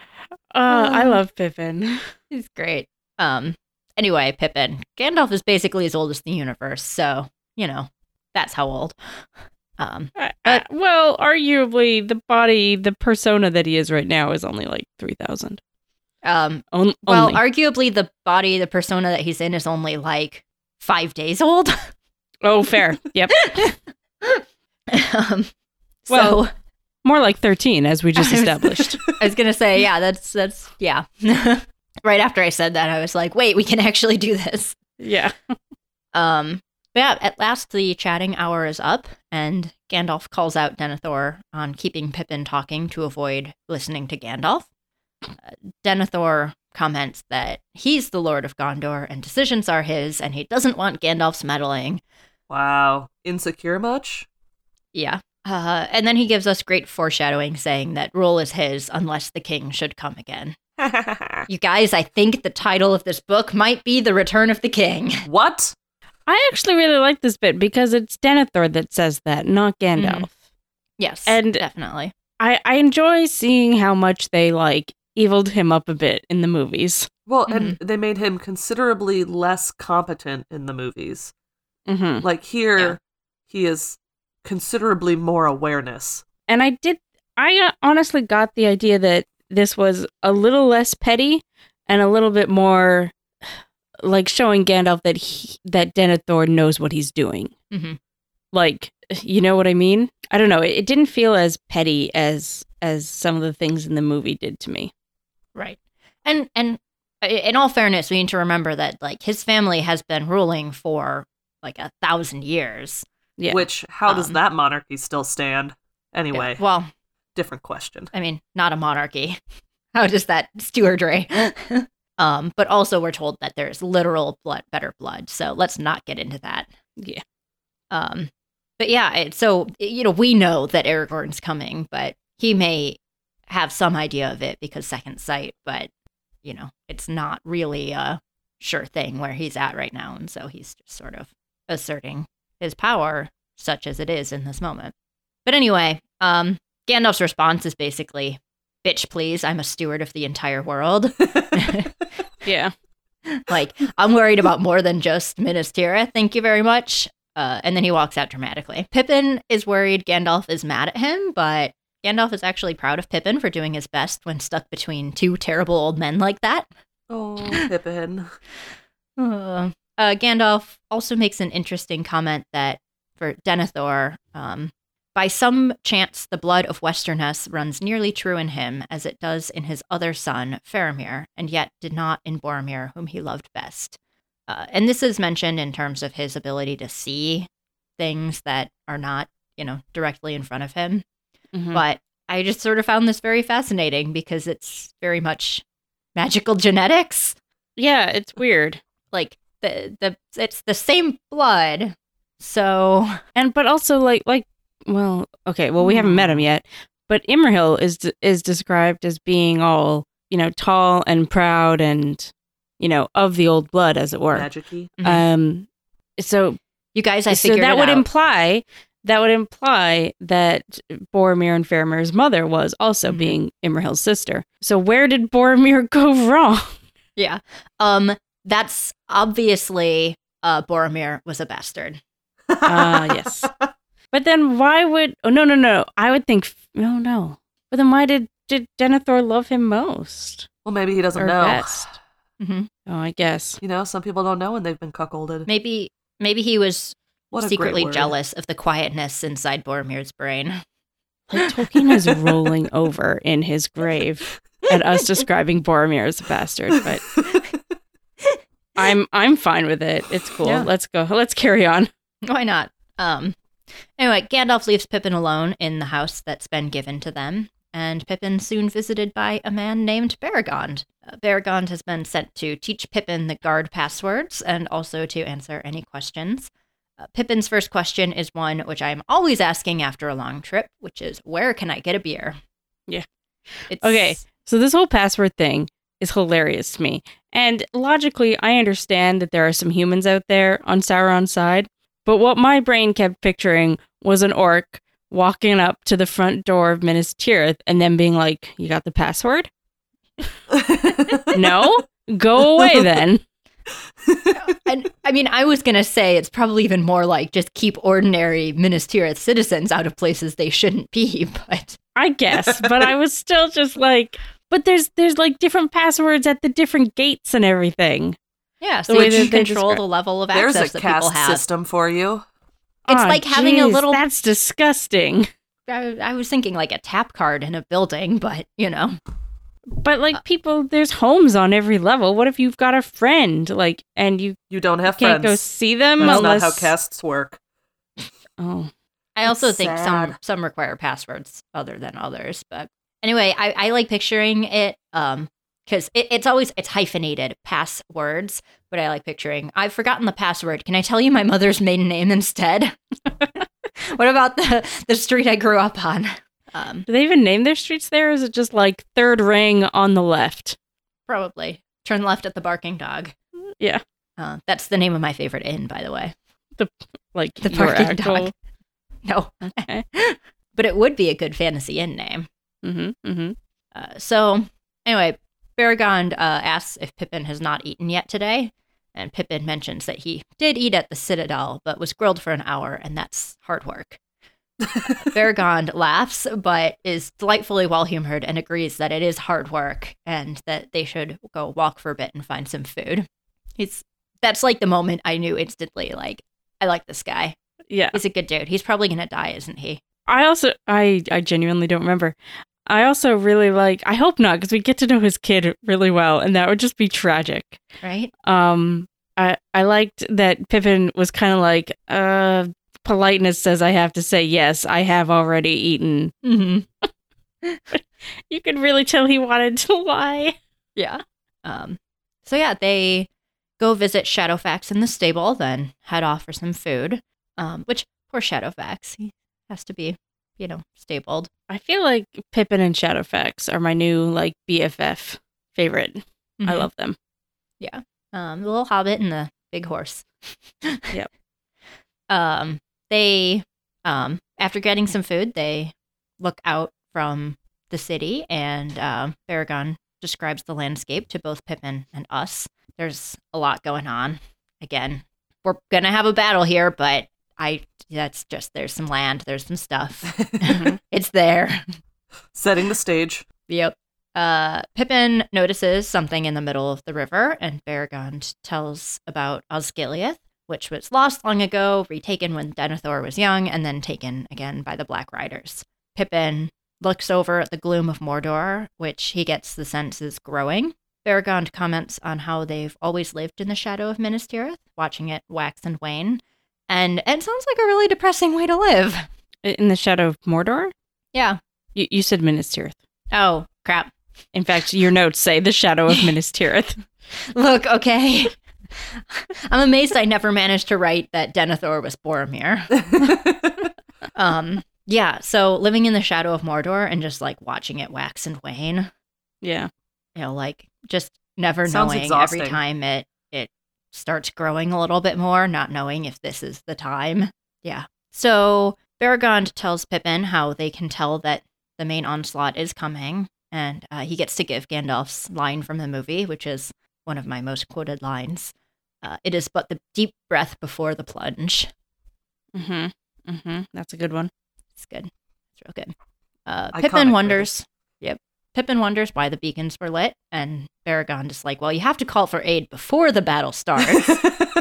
Speaker 1: Uh, I
Speaker 11: Oh.
Speaker 1: love Pippin.
Speaker 11: He's great. Um. Anyway, Pippin. Gandalf is basically as old as the universe, so you know that's how old. Um.
Speaker 1: Uh, well, arguably, the body, the persona that he is right now is only like 3,000.
Speaker 11: Um.
Speaker 1: On-
Speaker 11: Well,
Speaker 1: only.
Speaker 11: arguably, the body, the persona that he's in, is only like five days old.
Speaker 1: oh, fair. Yep.
Speaker 11: um.
Speaker 1: Well,
Speaker 11: so
Speaker 1: More like 13, as we just
Speaker 11: I was-
Speaker 1: established.
Speaker 11: I was gonna say, yeah, that's that's yeah. right after I said that, I was like, wait, we can actually do this.
Speaker 1: yeah.
Speaker 11: Um, but yeah, at last the chatting hour is up, and Gandalf calls out Denethor on keeping Pippin talking to avoid listening to Gandalf. Uh, Denethor comments that he's the Lord of Gondor and decisions are his, and he doesn't want Gandalf's meddling.
Speaker 10: Wow. Insecure much?
Speaker 11: Yeah. Uh, and then he gives us great foreshadowing saying that rule is his unless the king should come again. You guys, I think the title of this book might be The Return of the King.
Speaker 10: what?
Speaker 1: I actually really like this bit because it's Denethor that says that, not Gandalf.
Speaker 11: Yes,
Speaker 1: And-
Speaker 11: definitely.
Speaker 1: I, I enjoy seeing how much they like eviled him up a bit in the movies.
Speaker 10: Well, and they made him considerably less competent in the movies.
Speaker 1: Mm-hmm.
Speaker 10: Like here,
Speaker 11: Yeah.
Speaker 10: he is considerably more awareness.
Speaker 1: And I did, I uh, honestly got the idea that this was a little less petty and a little bit more like showing Gandalf that he, that Denethor knows what he's doing.
Speaker 11: hmm
Speaker 1: Like, you know what I mean? I don't know. It, it didn't feel as petty as as some of the things in the movie did to me.
Speaker 11: Right. And and in all fairness, we need to remember that like his family has been ruling for like a thousand years.
Speaker 1: Yeah.
Speaker 10: Which, how does
Speaker 11: Um,
Speaker 10: that monarchy still stand? Anyway,
Speaker 11: Well,
Speaker 10: different question.
Speaker 11: I mean, not a monarchy. How does that stewardry? um, but also we're told that there's literal blood, better blood. So let's not get into that.
Speaker 1: Yeah.
Speaker 11: Um, but yeah, it, so you know we know that Aragorn's coming, but he may have some idea of it because second sight. But you know, it's not really a sure thing where he's at right now, and so he's just sort of asserting his power, such as it is in this moment. But anyway, um, Gandalf's response is basically, "Bitch, please! I'm a steward of the entire world."
Speaker 1: Yeah.
Speaker 11: like I'm worried about more than just Minas Tirith. Thank you very much. Uh, and then he walks out dramatically. Pippin is worried Gandalf is mad at him, but Gandalf is actually proud of Pippin for doing his best when stuck between two terrible old men like that.
Speaker 10: Oh, Pippin.
Speaker 11: Uh, uh, Gandalf also makes an interesting comment that for Denethor, um, by some chance, the blood of Westernesse runs nearly true in him as it does in his other son, Faramir, and yet did not in Boromir, whom he loved best. Uh, and this is mentioned in terms of his ability to see things that are not, you know, directly in front of him.
Speaker 1: Mhm.
Speaker 11: But I just sort of found this very fascinating because it's very much magical genetics
Speaker 1: Yeah, it's weird.
Speaker 11: like the the it's the same blood. So
Speaker 1: And but also like like well, okay, well we haven't met him yet, but Imrahil is is described as being all, you know, tall and proud and you know, of the old blood as it were.
Speaker 10: Magic-y.
Speaker 1: Um so
Speaker 11: you guys, I
Speaker 1: so that
Speaker 11: it
Speaker 1: would
Speaker 11: out.
Speaker 1: imply that would imply that Boromir and Faramir's mother was also
Speaker 11: Mhm.
Speaker 1: being Imrahil's sister. So where did Boromir go wrong?
Speaker 11: yeah. Um that's obviously uh Boromir was a bastard.
Speaker 1: Ah, yes. But then why would? Oh no, no, no. I would think no, no. But then why did did Denethor love him most
Speaker 10: Well, maybe he doesn't
Speaker 1: or
Speaker 10: know.
Speaker 1: best?
Speaker 11: hmm
Speaker 1: Oh, I guess.
Speaker 10: You know, some people don't know when they've been cuckolded.
Speaker 11: Maybe maybe he was
Speaker 10: What
Speaker 11: secretly jealous of the quietness inside Boromir's brain.
Speaker 1: Like Tolkien is rolling over in his grave at us describing Boromir as a bastard, but I'm I'm fine with it. It's cool.
Speaker 11: Yeah.
Speaker 1: Let's go. Let's carry on.
Speaker 11: Why not? Um. Anyway, Gandalf leaves Pippin alone in the house that's been given to them, and Pippin soon visited by a man named Beregond. Uh, Beregond has been sent to teach Pippin the guard passwords and also to answer any questions. Uh, Pippin's first question is one which I'm always asking after a long trip, which is, "Where can I get a beer?"
Speaker 1: Yeah.
Speaker 11: It's,
Speaker 1: Okay. So this whole password thing is hilarious to me. And logically, I understand that there are some humans out there on Sauron's side, but what my brain kept picturing was an orc walking up to the front door of Minas Tirith and then being like, "You got the password?" no? Go away then.
Speaker 11: and I mean, I was gonna say it's probably even more like just keep ordinary Minas Tirith citizens out of places they shouldn't be. But
Speaker 1: I guess, but I was still just like, but there's there's like different passwords at the different gates and everything.
Speaker 11: yeah, so
Speaker 1: The way
Speaker 11: you
Speaker 1: they
Speaker 11: control the level of
Speaker 10: There's
Speaker 11: access
Speaker 10: a
Speaker 11: that people have.
Speaker 10: system for you.
Speaker 11: It's
Speaker 1: Aw,
Speaker 11: like having a little-
Speaker 1: That's disgusting.
Speaker 11: I, I was thinking like a tap card in a building, but you know,
Speaker 1: But like uh, people, there's homes on every level. What if you've got a friend, like, and you
Speaker 10: You don't have
Speaker 1: can't go see them
Speaker 10: That's
Speaker 1: unless?
Speaker 10: not how castes work.
Speaker 1: oh,
Speaker 11: I also
Speaker 10: It's
Speaker 11: think some some require passwords other than others. But anyway, I, I like picturing it um because it, it's always it's hyphenated passwords, but I like picturing I've forgotten the password. Can I tell you my mother's maiden name instead? what about the the street I grew up on? Um,
Speaker 1: do they even name their streets there? Or is it just like third ring on the left?
Speaker 11: probably turn left at the barking dog.
Speaker 1: Yeah,
Speaker 11: Uh, that's the name of my favorite inn, by the way.
Speaker 1: The like
Speaker 11: The barking
Speaker 1: actual-
Speaker 11: dog. No,
Speaker 1: Okay.
Speaker 11: but it would be a good fantasy inn name.
Speaker 1: Mm-hmm. Mm-hmm.
Speaker 11: Uh, so, anyway, Beregond uh, asks if Pippin has not eaten yet today. And Pippin mentions that he did eat at the Citadel, but was grilled for an hour, and that's hard work. Beregond laughs, but is delightfully well humored and agrees that it is hard work and that they should go walk for a bit and find some food. He's that's like the moment I knew instantly, like, I like this guy.
Speaker 1: Yeah.
Speaker 11: He's a good dude. He's probably gonna die, isn't he?
Speaker 1: I also, I, I genuinely don't remember. I also really like. I hope not, because we get to know his kid really well, and that would just be tragic.
Speaker 11: Right?
Speaker 1: Um, I I liked that Pippin was kind of like, uh, politeness says I have to say yes. I have already eaten.
Speaker 11: Mm-hmm.
Speaker 1: You could really tell he wanted to lie.
Speaker 11: Yeah. Um, so yeah, they go visit Shadowfax in the stable, then head off for some food. Um, which poor Shadowfax, he has to be, you know, stapled.
Speaker 1: I feel like Pippin and Shadowfax are my new like BFF favorite. I
Speaker 11: Mhm.
Speaker 1: love them. Yeah.
Speaker 11: Um, the little hobbit and the big horse.
Speaker 1: Yep.
Speaker 11: Um, they, um, after getting some food, they look out from the city, and um, Beregond describes the landscape to both Pippin and us. There's a lot going on. Again, we're gonna have a battle here, but I that's just there's some land, there's some stuff. it's there.
Speaker 10: Setting the stage.
Speaker 11: Yep. Uh, Pippin notices something in the middle of the river, and Beregond tells about Osgiliath, which was lost long ago, retaken when Denethor was young, and then taken again by the Black Riders. Pippin looks over at the gloom of Mordor, which he gets the sense is growing. Beregond comments on how they've always lived in the shadow of Minas Tirith, watching it wax and wane, and it sounds like a really depressing way to live.
Speaker 1: In the shadow of Mordor.
Speaker 11: Yeah.
Speaker 1: You, you said Minas Tirith.
Speaker 11: Oh, crap.
Speaker 1: In fact, your notes say the shadow of Minas Tirith.
Speaker 11: Look, okay. I'm amazed I never managed to write that Denethor was Boromir. um, yeah, so living in the shadow of Mordor and just like watching it wax and wane,
Speaker 1: Yeah.
Speaker 11: you know, like just never
Speaker 10: Sounds
Speaker 11: knowing
Speaker 10: exhausting.
Speaker 11: every time it it starts growing a little bit more, not knowing if this is the time. Yeah. So Beregond tells Pippin how they can tell that the main onslaught is coming, and uh, he gets to give Gandalf's line from the movie, which is one of my most quoted lines. Uh, it is but the deep breath before the plunge.
Speaker 1: Mm-hmm. Mm-hmm. That's a good one.
Speaker 11: It's good. It's real good. Uh,
Speaker 10: Iconic
Speaker 11: Pippin
Speaker 10: movie.
Speaker 11: wonders. Yep. Pippin wonders why the beacons were lit, and Beregond is like, "Well, you have to call for aid before the battle starts."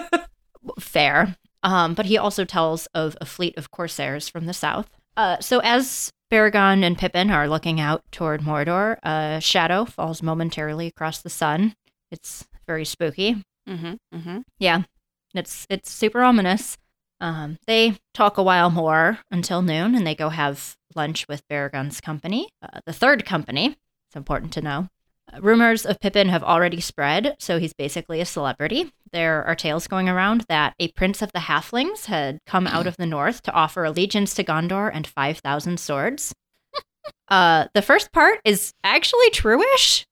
Speaker 11: Fair. Um, but he also tells of a fleet of corsairs from the south. Uh, so as Beregond and Pippin are looking out toward Mordor, a shadow falls momentarily across the sun. It's very spooky.
Speaker 1: Mm-hmm. Mm-hmm.
Speaker 11: Yeah, it's it's super ominous. Um, they talk a while more until noon, and they go have lunch with Beregond's company, uh, the third company. It's important to know. Uh, rumors of Pippin have already spread, so he's basically a celebrity. There are tales going around that a prince of the halflings had come out of the north to offer allegiance to Gondor and 5,000 swords. uh, the first part is actually true-ish.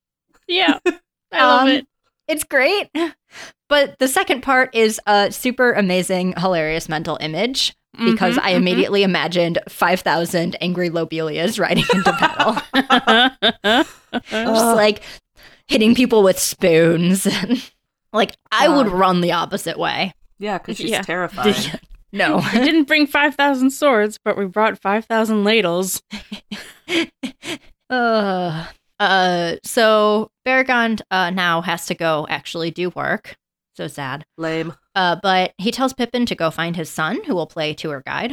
Speaker 1: Yeah. I love
Speaker 11: Um,
Speaker 1: it.
Speaker 11: It's great. But the second part is a super amazing, hilarious mental image because
Speaker 1: Mhm,
Speaker 11: I
Speaker 1: mhm.
Speaker 11: immediately imagined 5,000 angry Lobelias riding into battle. Just like hitting people with spoons. like, I would run the opposite way.
Speaker 10: Yeah, because she's
Speaker 1: Yeah.
Speaker 10: terrifying.
Speaker 11: No.
Speaker 1: we didn't bring 5,000 swords, but we brought 5,000 ladles.
Speaker 11: uh, uh, so Beregond uh, now has to go actually do work. So sad.
Speaker 10: Lame.
Speaker 11: Uh, but he tells Pippin to go find his son, who will play tour guide.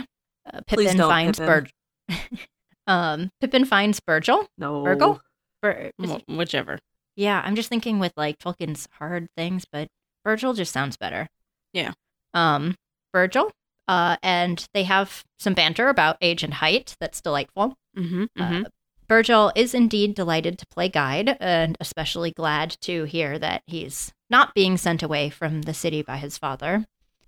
Speaker 11: Uh,
Speaker 10: Please
Speaker 11: Pippin
Speaker 10: don't,
Speaker 11: finds
Speaker 10: Pippin.
Speaker 11: Virgil. um, Pippin finds Virgil.
Speaker 10: No.
Speaker 11: Virgil. Vir-
Speaker 1: Wh- whichever.
Speaker 11: yeah, I'm just thinking with like Tolkien's hard things, but Virgil just sounds better.
Speaker 1: Yeah.
Speaker 11: Um, Virgil. Uh, and they have some banter about age and height. That's delightful.
Speaker 1: Mm-hmm.
Speaker 11: Uh, Virgil is indeed delighted to play guide and especially glad to hear that he's not being sent away from the city by his father.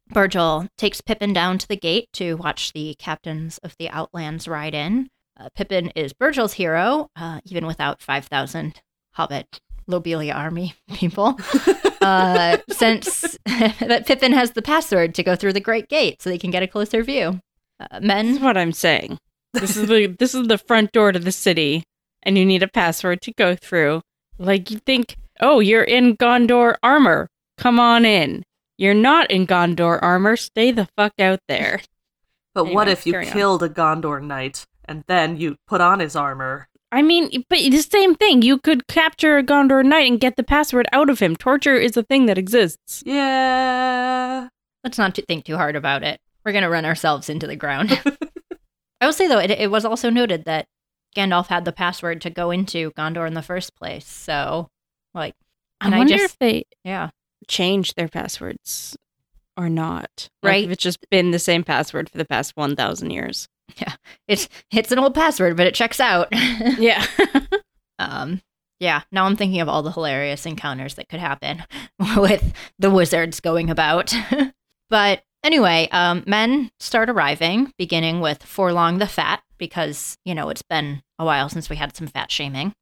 Speaker 11: Virgil takes Pippin down to the gate to watch the captains of the Outlands ride in. Uh, Pippin is Virgil's hero, uh, even without 5,000 Hobbit Lobelia army people, uh, since that Pippin has the password to go through the Great Gate so they can get a closer view. Uh, men
Speaker 1: what I'm saying. This is the this is the front door to the city, and you need a password to go through. Like you think, oh, you're in Gondor armor. Come on in. You're not in Gondor armor. Stay the fuck out there.
Speaker 10: But what if you
Speaker 1: carry on.
Speaker 10: killed a Gondor knight and then you put on his armor?
Speaker 1: I mean, but the same thing. You could capture a Gondor knight and get the password out of him. Torture is a thing that exists.
Speaker 10: Yeah.
Speaker 11: Let's not think too hard about it. We're going to run ourselves into the ground. I will say, though, it, it was also noted that Gandalf had the password to go into Gondor in the first place. So, like,
Speaker 1: I
Speaker 11: and I,
Speaker 1: wonder
Speaker 11: just,
Speaker 1: if they
Speaker 11: yeah.
Speaker 1: change their passwords or not. Like,
Speaker 11: Right.
Speaker 1: if it's just been the same password for the past 1,000 years.
Speaker 11: Yeah, it's, it's an old password, but it checks out.
Speaker 1: Yeah.
Speaker 11: um, yeah, now I'm thinking of all the hilarious encounters that could happen with the wizards going about. but anyway, um, men start arriving, beginning with Forlong the Fat, because, you know, it's been a while since we had some fat shaming.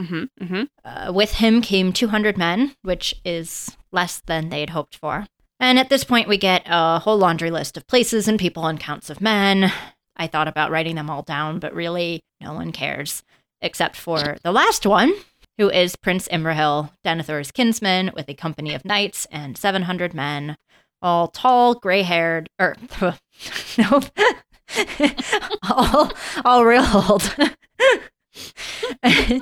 Speaker 1: Mm-hmm. Mm-hmm.
Speaker 11: Uh, with him came 200 men, which is less than they had hoped for. And at this point, we get a whole laundry list of places and people and counts of men. I thought about writing them all down, but really, no one cares, except for the last one, who is Prince Imrahil, Denethor's kinsman, with a company of knights and 700 men, all tall, gray haired, or, nope, all, all real old.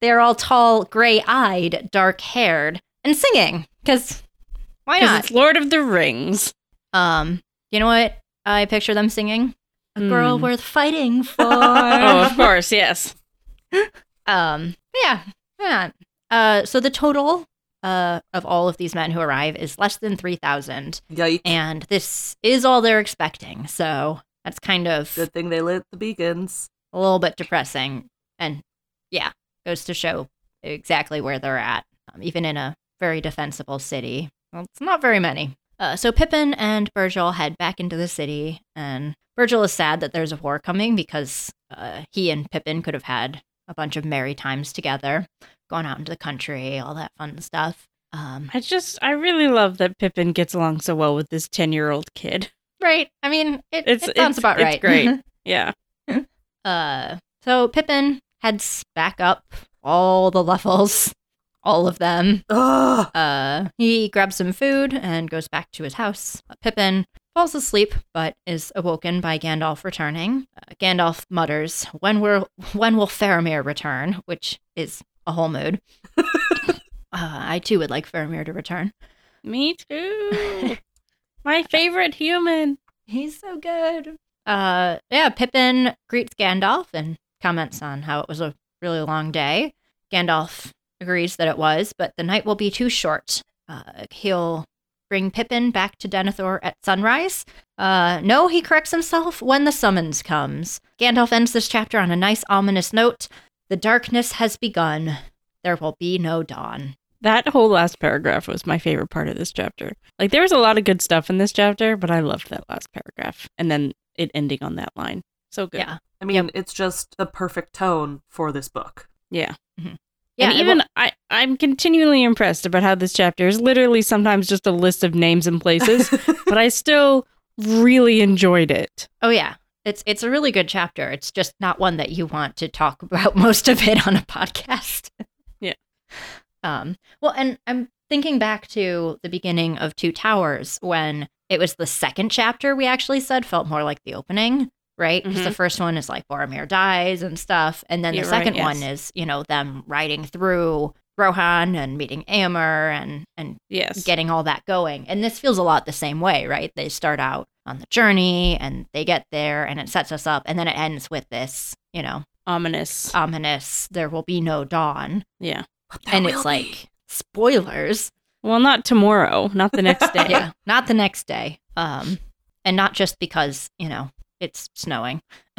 Speaker 11: They're all tall, gray eyed, dark haired, and singing. Because why not?
Speaker 1: it's Lord of the Rings.
Speaker 11: Um, you know what I picture them singing? A girl
Speaker 1: Hmm.
Speaker 11: worth fighting for.
Speaker 1: oh, of course, yes.
Speaker 11: Um, yeah, yeah. Uh, so the total uh of all of these men who arrive is less than three thousand,
Speaker 10: Yikes.
Speaker 11: and this is all they're expecting. So that's kind of
Speaker 10: Good thing they lit the beacons.
Speaker 11: A little bit depressing, and yeah, goes to show exactly where they're at, um, even in a very defensible city. Well, it's not very many. Uh, so Pippin and Virgil head back into the city, and Virgil is sad that there's a war coming because uh, he and Pippin could have had a bunch of merry times together, gone out into the country, all that fun stuff. Um,
Speaker 1: I just, I really love that Pippin gets along so well with this 10 year old kid.
Speaker 11: right? I mean, it,
Speaker 1: It's-
Speaker 11: it sounds
Speaker 1: it's-
Speaker 11: about
Speaker 1: it's
Speaker 11: right.
Speaker 1: great. Yeah.
Speaker 11: Uh, so Pippin heads back up all the levels, all of them.
Speaker 10: Ugh.
Speaker 11: Uh, he grabs some food and goes back to his house. Pippin falls asleep, but is awoken by Gandalf returning. Uh, Gandalf mutters, "When will when will Faramir return?" Which is a whole mood. uh, I too would like Faramir to return.
Speaker 1: Me too. My favorite human.
Speaker 11: He's so good. Uh, yeah, Pippin greets Gandalf and comments on how it was a really long day. Gandalf agrees that it was, but the night will be too short. Uh, he'll bring Pippin back to Denethor at sunrise. Uh, no, he corrects himself when the summons comes. Gandalf ends this chapter on a nice ominous note. The darkness has begun. There will be no dawn.
Speaker 1: That whole last paragraph was my favorite part of this chapter. Like there was a lot of good stuff in this chapter, but I loved that last paragraph and then it ending on that line. So good.
Speaker 11: Yeah.
Speaker 10: I mean, it's just the perfect tone for this book.
Speaker 1: Yeah.
Speaker 11: Yeah,
Speaker 1: and even
Speaker 11: wa-
Speaker 1: I, I'm continually impressed about how this chapter is literally sometimes just a list of names and places, but I still really enjoyed it.
Speaker 11: Oh yeah. It's it's a really good chapter. It's just not one that you want to talk about most of it on a podcast.
Speaker 1: Yeah.
Speaker 11: Um well and I'm thinking back to the beginning of Two Towers when it was the second chapter we actually said felt more like the opening, right? Because the
Speaker 1: Mhm.
Speaker 11: first one is like Boromir dies and stuff, and then
Speaker 1: You're
Speaker 11: the
Speaker 1: right,
Speaker 11: second one is, you know, them riding through Rohan and meeting Éomer and and
Speaker 1: Yes.
Speaker 11: getting all that going. And this feels a lot the same way, right? They start out on the journey and they get there and it sets us up and then it ends with this, you know,
Speaker 1: Ominous.
Speaker 11: ominous there will be no dawn.
Speaker 1: Yeah.
Speaker 11: and it's like spoilers.
Speaker 1: Well, not tomorrow, not the next day.
Speaker 11: yeah, not the next day. Um and not just because, you know, it's snowing.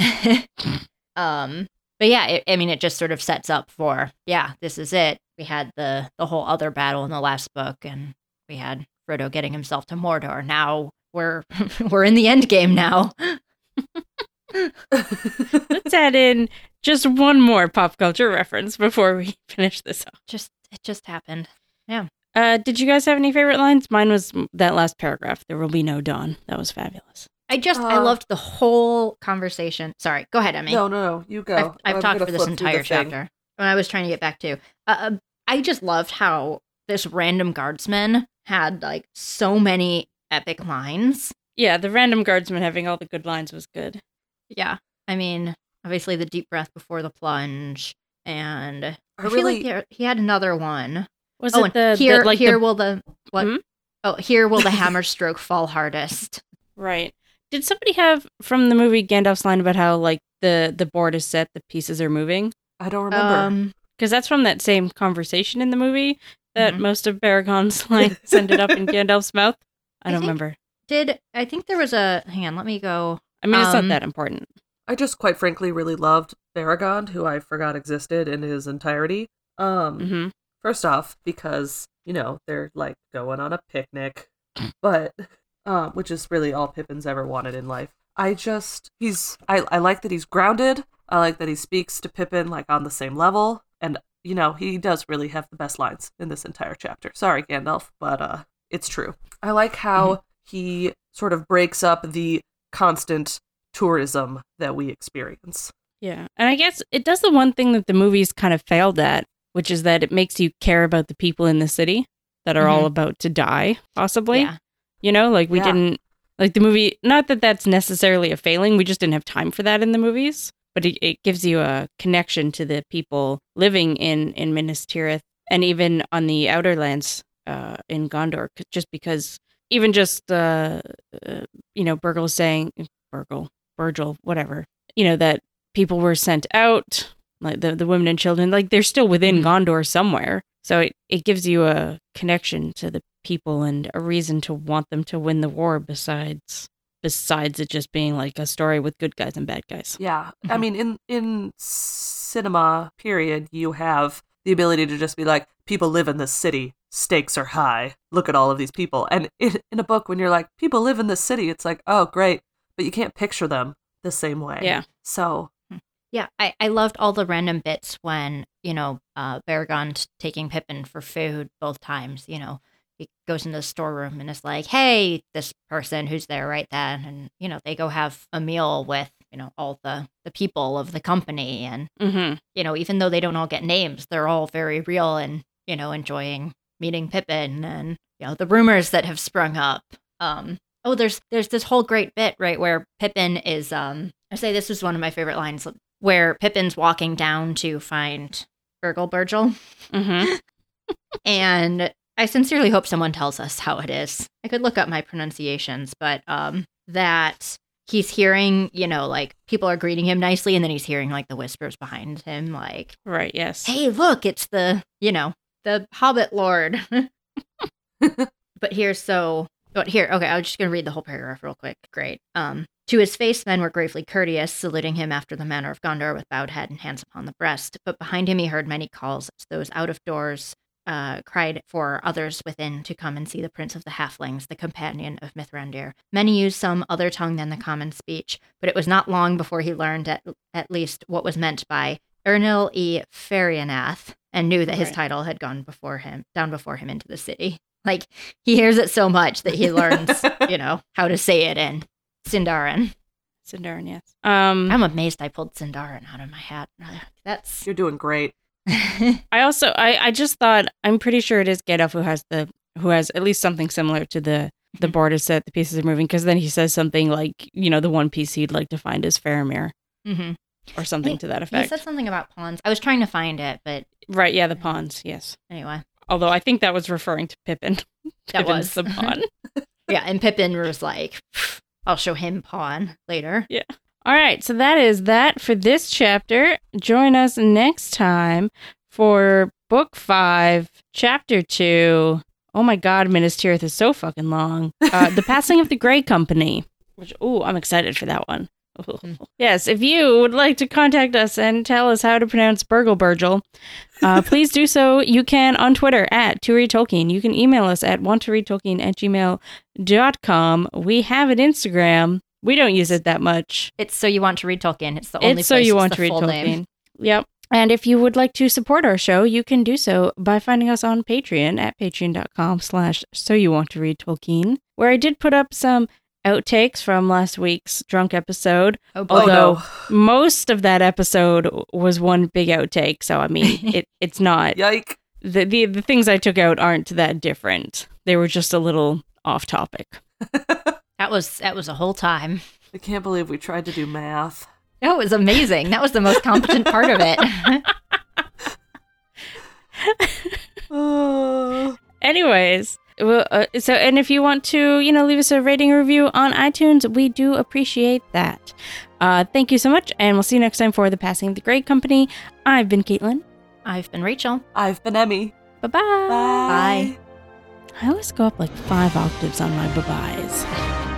Speaker 11: um but yeah, it, I mean it just sort of sets up for yeah, this is it. We had the the whole other battle in the last book and we had Frodo getting himself to Mordor. Now we're we're in the end game now.
Speaker 1: Let's add in just one more pop culture reference before we finish this off.
Speaker 11: Just it just happened. Yeah.
Speaker 1: Uh, did you guys have any favorite lines? Mine was that last paragraph. There will be no dawn. That was fabulous.
Speaker 11: I just I
Speaker 10: Uh,
Speaker 11: loved the whole conversation. Sorry, go ahead, Emmy.
Speaker 10: No, no, no. You go.
Speaker 11: I've, I've talked for this entire
Speaker 10: the thing.
Speaker 11: chapter. When I was trying to get back to, uh, uh, I just loved how this random guardsman had like so many epic lines.
Speaker 1: Yeah, the random guardsman having all the good lines was good.
Speaker 11: Yeah, I mean, obviously the deep breath before the plunge, and I,
Speaker 10: I
Speaker 11: feel
Speaker 10: really-
Speaker 11: like he had another one.
Speaker 1: Was
Speaker 11: oh,
Speaker 1: it
Speaker 11: and
Speaker 1: the,
Speaker 11: here?
Speaker 1: the like
Speaker 11: here
Speaker 1: the,
Speaker 11: will the what?
Speaker 1: Hmm?
Speaker 11: Oh, here will the hammer stroke fall hardest.
Speaker 1: right? Did somebody have from the movie Gandalf's line about how like the the board is set, the pieces are moving?
Speaker 10: I don't remember.
Speaker 11: Um,
Speaker 1: Because that's from that same conversation in the movie that
Speaker 11: Mhm.
Speaker 1: most of Beregond's lines ended up in Gandalf's mouth. I
Speaker 11: I
Speaker 1: don't
Speaker 11: think-
Speaker 1: remember.
Speaker 11: did I think there was a? Hang on, let me go.
Speaker 1: I mean, it's
Speaker 11: um,
Speaker 1: not that important.
Speaker 10: I just quite frankly really loved Beregond, who I forgot existed in his entirety. Um,
Speaker 1: hmm
Speaker 10: first off, because you know they're like going on a picnic, but um, which is really all Pippin's ever wanted in life. I just he's I I like that he's grounded. I like that he speaks to Pippin like on the same level, and you know he does really have the best lines in this entire chapter. Sorry, Gandalf, but uh, it's true. I like how he sort of breaks up the constant tourism that we experience.
Speaker 1: Yeah. And I guess it does the one thing that the movies kind of failed at, which is that it makes you care about the people in the city that are all
Speaker 11: Mhm.
Speaker 1: about to die, possibly.
Speaker 11: Yeah.
Speaker 1: You know, like we
Speaker 10: Yeah.
Speaker 1: didn't, like the movie, not that that's necessarily a failing, we just didn't have time for that in the movies, but it, it gives you a connection to the people living in, in Minas Tirith and even on the outer lands uh, in Gondor, c- just because even just, uh, uh, you know, Burgle saying, Burgle, Virgil, whatever, you know, that people were sent out, like the, the women and children, like they're still within
Speaker 11: Mhm.
Speaker 1: Gondor somewhere. So it, it gives you a connection to the people and a reason to want them to win the war besides besides it just being like a story with good guys and bad guys.
Speaker 10: Yeah. I
Speaker 11: Mhm.
Speaker 10: mean in in cinema period you have the ability to just be like people live in this city stakes are high look at all of these people and in, in a book when you're like people live in this city it's like oh great but you can't picture them the same way
Speaker 1: Yeah.
Speaker 10: so
Speaker 11: Yeah, I, I loved all the random bits when, you know, uh, Beregond taking Pippin for food both times. You know, he goes into the storeroom and is like, hey, this person who's there right then. And, you know, they go have a meal with, you know, all the, the people of the company. And,
Speaker 1: Mm-hmm.
Speaker 11: you know, even though they don't all get names, they're all very real and, you know, enjoying meeting Pippin and, you know, the rumors that have sprung up. Um, Oh, there's there's this whole great bit right where Pippin is um I say this was one of my favorite lines where Pippin's walking down to find Burgle Burgle.
Speaker 1: Mm-hmm.
Speaker 11: and I sincerely hope someone tells us how it is. I could look up my pronunciations, but um that he's hearing, you know, like people are greeting him nicely and then he's hearing like the whispers behind him like,
Speaker 1: Right, yes.
Speaker 11: "Hey, look, it's the, you know, the Hobbit Lord." but here's so but here, okay, I was just gonna read the whole paragraph real quick. Great. Um, to his face, men were gravely courteous, saluting him after the manner of Gondor with bowed head and hands upon the breast. But behind him, he heard many calls, as those out of doors uh, cried for others within to come and see the prince of the halflings, the companion of Mithrandir. Many used some other tongue than the common speech, but it was not long before he learned at, at least what was meant by Ernil e Pheriannath and knew that his
Speaker 1: Right.
Speaker 11: title had gone before him, down before him into the city. Like he hears it so much that he learns, you know, how to say it in Sindarin.
Speaker 1: Sindarin, yes. Um,
Speaker 11: I'm amazed I pulled Sindarin out of my hat. That's
Speaker 10: You're doing great.
Speaker 1: I also I, I just thought I'm pretty sure it is Gandalf who has the who has at least something similar to the the
Speaker 11: Mhm.
Speaker 1: board is set, the pieces are moving, because then he says something like, you know, the one piece he'd like to find is Faramir
Speaker 11: hmm
Speaker 1: or something
Speaker 11: He-
Speaker 1: to that effect.
Speaker 11: He said something about pawns. I was trying to find it, but
Speaker 1: Right, yeah, the pawns, yes.
Speaker 11: anyway,
Speaker 1: Although I think that was referring to Pippin.
Speaker 11: that
Speaker 1: Pippin's
Speaker 11: was
Speaker 1: the pawn.
Speaker 11: yeah. And Pippin was like, "I'll show him pawn later." Yeah.
Speaker 1: All right, so that is that for this chapter. Join us next time for book five, chapter two. Oh my god, Minas Tirith is so fucking long. Uh, the Passing of the Grey Company. Which, ooh, I'm excited for that one. Yes, if you would like to contact us and tell us how to pronounce Burgle Burgle, uh, please do so. You can on Twitter at to read Tolkien. You can email us at want to read Tolkien at gmail.com. We have an Instagram. We don't use it that much.
Speaker 11: It's so you want to read Tolkien. It's the only
Speaker 1: It's so you want to read Tolkien.
Speaker 11: name.
Speaker 1: Yep. And if you would like to support our show, you can do so by finding us on Patreon at patreon.com slash so you want to read Tolkien, where I did put up some outtakes from last week's drunk episode.
Speaker 11: Oh boy.
Speaker 1: Although
Speaker 10: no.
Speaker 1: most of that episode was one big outtake, so I mean it, it's not
Speaker 10: Yike.
Speaker 1: the, the the things I took out aren't that different. They were just a little off topic.
Speaker 11: that was that was a whole time.
Speaker 10: I can't believe we tried to do math.
Speaker 11: That was amazing. That was the most competent part of it.
Speaker 10: Uh,
Speaker 1: Anyways, well, uh, so and if you want to, you know, leave us a rating review on iTunes, we do appreciate that. Uh, thank you so much, and we'll see you next time for the Passing of the Great Company. I've been Caitlin.
Speaker 11: I've been Rachel.
Speaker 10: I've been Emmy.
Speaker 1: Bye bye.
Speaker 10: Bye.
Speaker 11: Bye.
Speaker 1: I always go up like five octaves on my bye byes.